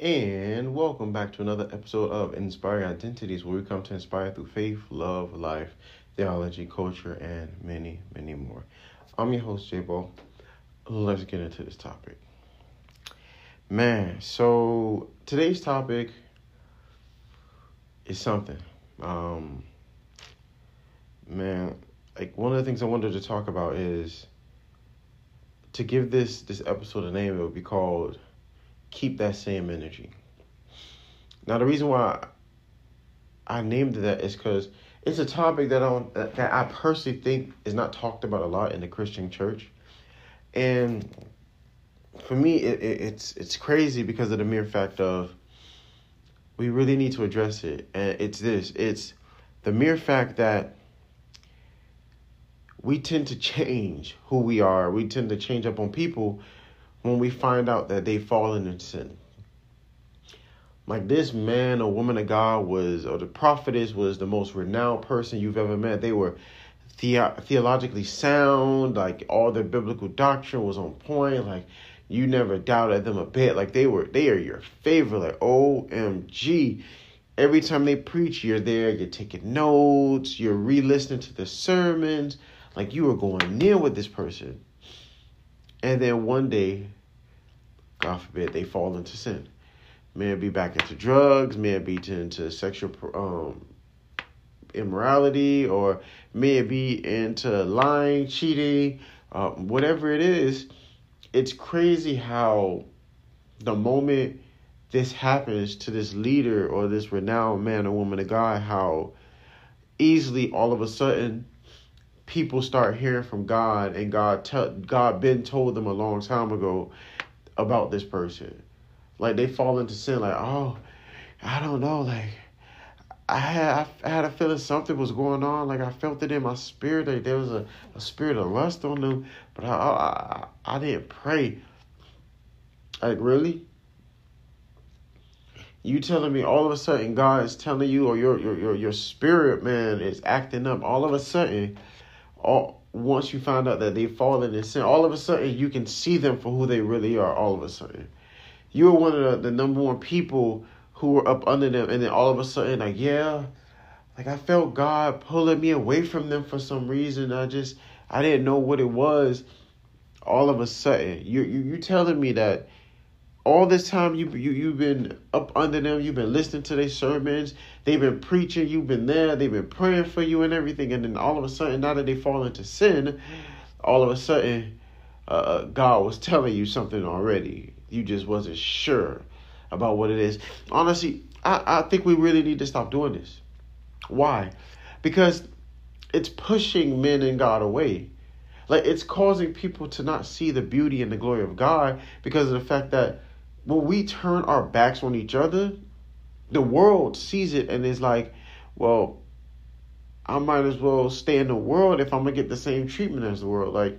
And welcome back to another episode of Inspiring Identities, where we come to inspire through faith, love, life, theology, culture, and many, many more. I'm your host, J Ball. Let's get into this topic. Man, so today's topic is something. Um, man, like one of the things I wanted to talk about is to give this this episode a name. It would be called keep that same energy. Now, the reason why I named it that is because it's a topic that I that I personally think is not talked about a lot in the Christian church, and for me, it, it, it's it's crazy because of the mere fact of we really need to address it, and it's this: it's the mere fact that we tend to change who we are. We tend to change up on people when we find out that they've fallen in sin. Like this man or woman of God was, or the prophetess was the most renowned person you've ever met. They were the- theologically sound, like all their biblical doctrine was on point. Like you never doubted them a bit. Like they were, they are your favorite. Like OMG. Every time they preach, you're there, you're taking notes, you're re listening to the sermons. Like you were going near with this person. And then one day, God forbid, they fall into sin. May it be back into drugs, may it be into sexual um, immorality, or may it be into lying, cheating, uh, whatever it is. It's crazy how the moment this happens to this leader or this renowned man or woman of God, how easily all of a sudden people start hearing from God and God tell God been told them a long time ago about this person. Like they fall into sin like, "Oh, I don't know, like I had I had a feeling something was going on. Like I felt it in my spirit. Like there was a, a spirit of lust on them, but I, I I didn't pray. Like really? You telling me all of a sudden God is telling you, or your your your your spirit man is acting up. All of a sudden, all once you find out that they've fallen in sin, all of a sudden you can see them for who they really are. All of a sudden, you are one of the, the number one people who were up under them, and then all of a sudden, like yeah, like I felt God pulling me away from them for some reason. I just I didn't know what it was. All of a sudden, you you you telling me that all this time you you you've been up under them, you've been listening to their sermons, they've been preaching, you've been there, they've been praying for you and everything, and then all of a sudden, now that they fall into sin, all of a sudden, uh, uh, God was telling you something already. You just wasn't sure about what it is. Honestly, I, I think we really need to stop doing this. Why? Because it's pushing men and God away. Like it's causing people to not see the beauty and the glory of God because of the fact that when we turn our backs on each other, the world sees it and is like, well, I might as well stay in the world if I'm gonna get the same treatment as the world. Like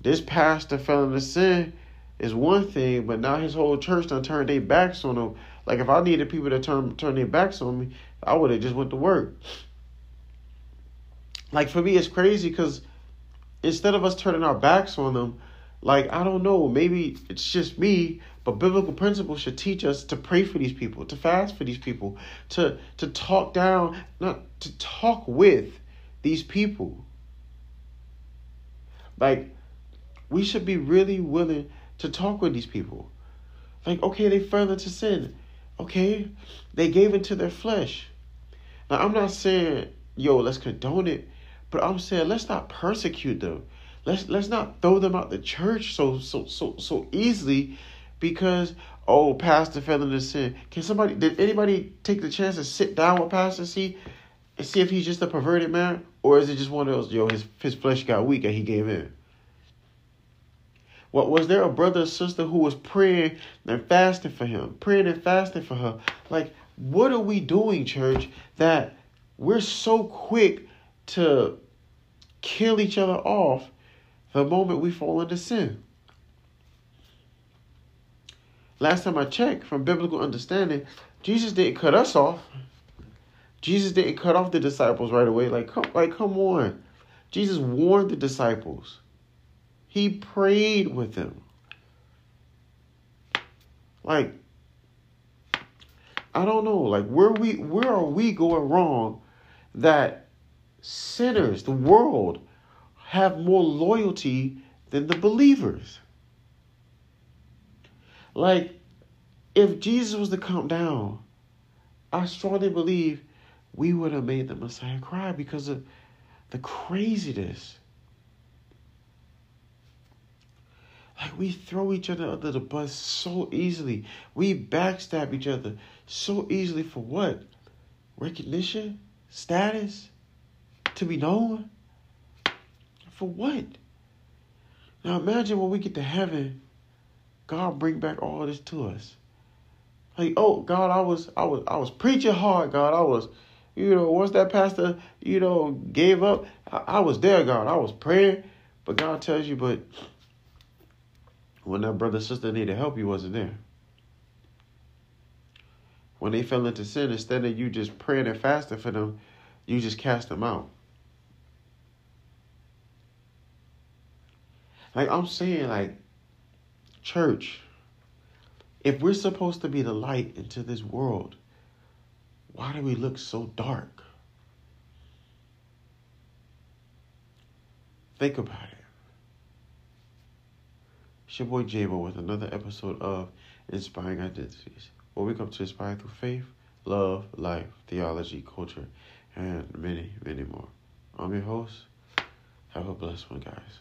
this pastor fell into sin is one thing, but now his whole church done turned their backs on him. Like if I needed people to turn turn their backs on me, I would have just went to work. Like for me, it's crazy because instead of us turning our backs on them, like I don't know, maybe it's just me, but biblical principles should teach us to pray for these people, to fast for these people, to to talk down, not to talk with these people. Like we should be really willing to talk with these people. Like, okay, they fell into sin. Okay, they gave into their flesh. Now, I'm not saying, yo, let's condone it, but I'm saying let's not persecute them. Let's let's not throw them out the church so so so so easily because oh, pastor fell into sin. Can somebody did anybody take the chance to sit down with pastor see and see if he's just a perverted man or is it just one of those yo his his flesh got weak and he gave in? What was there a brother or sister who was praying and fasting for him, praying and fasting for her? Like, what are we doing, church, that we're so quick to kill each other off the moment we fall into sin? Last time I checked, from biblical understanding, Jesus didn't cut us off. Jesus didn't cut off the disciples right away. Like, come, like, come on. Jesus warned the disciples. He prayed with them. Like, I don't know. Like where we where are we going wrong that sinners, the world, have more loyalty than the believers? Like, if Jesus was to come down, I strongly believe we would have made the Messiah cry because of the craziness. Like we throw each other under the bus so easily. We backstab each other so easily for what? Recognition? Status? To be known? For what? Now imagine when we get to heaven, God bring back all this to us. Like, oh God, I was I was I was preaching hard, God. I was, you know, once that pastor, you know, gave up, I, I was there, God. I was praying. But God tells you, but when that brother sister needed help, you wasn't there. When they fell into sin, instead of you just praying and fasting for them, you just cast them out. Like I'm saying, like, church, if we're supposed to be the light into this world, why do we look so dark? Think about it. It's your boy Jabo with another episode of Inspiring Identities, where we come to inspire through faith, love, life, theology, culture, and many, many more. I'm your host. Have a blessed one, guys.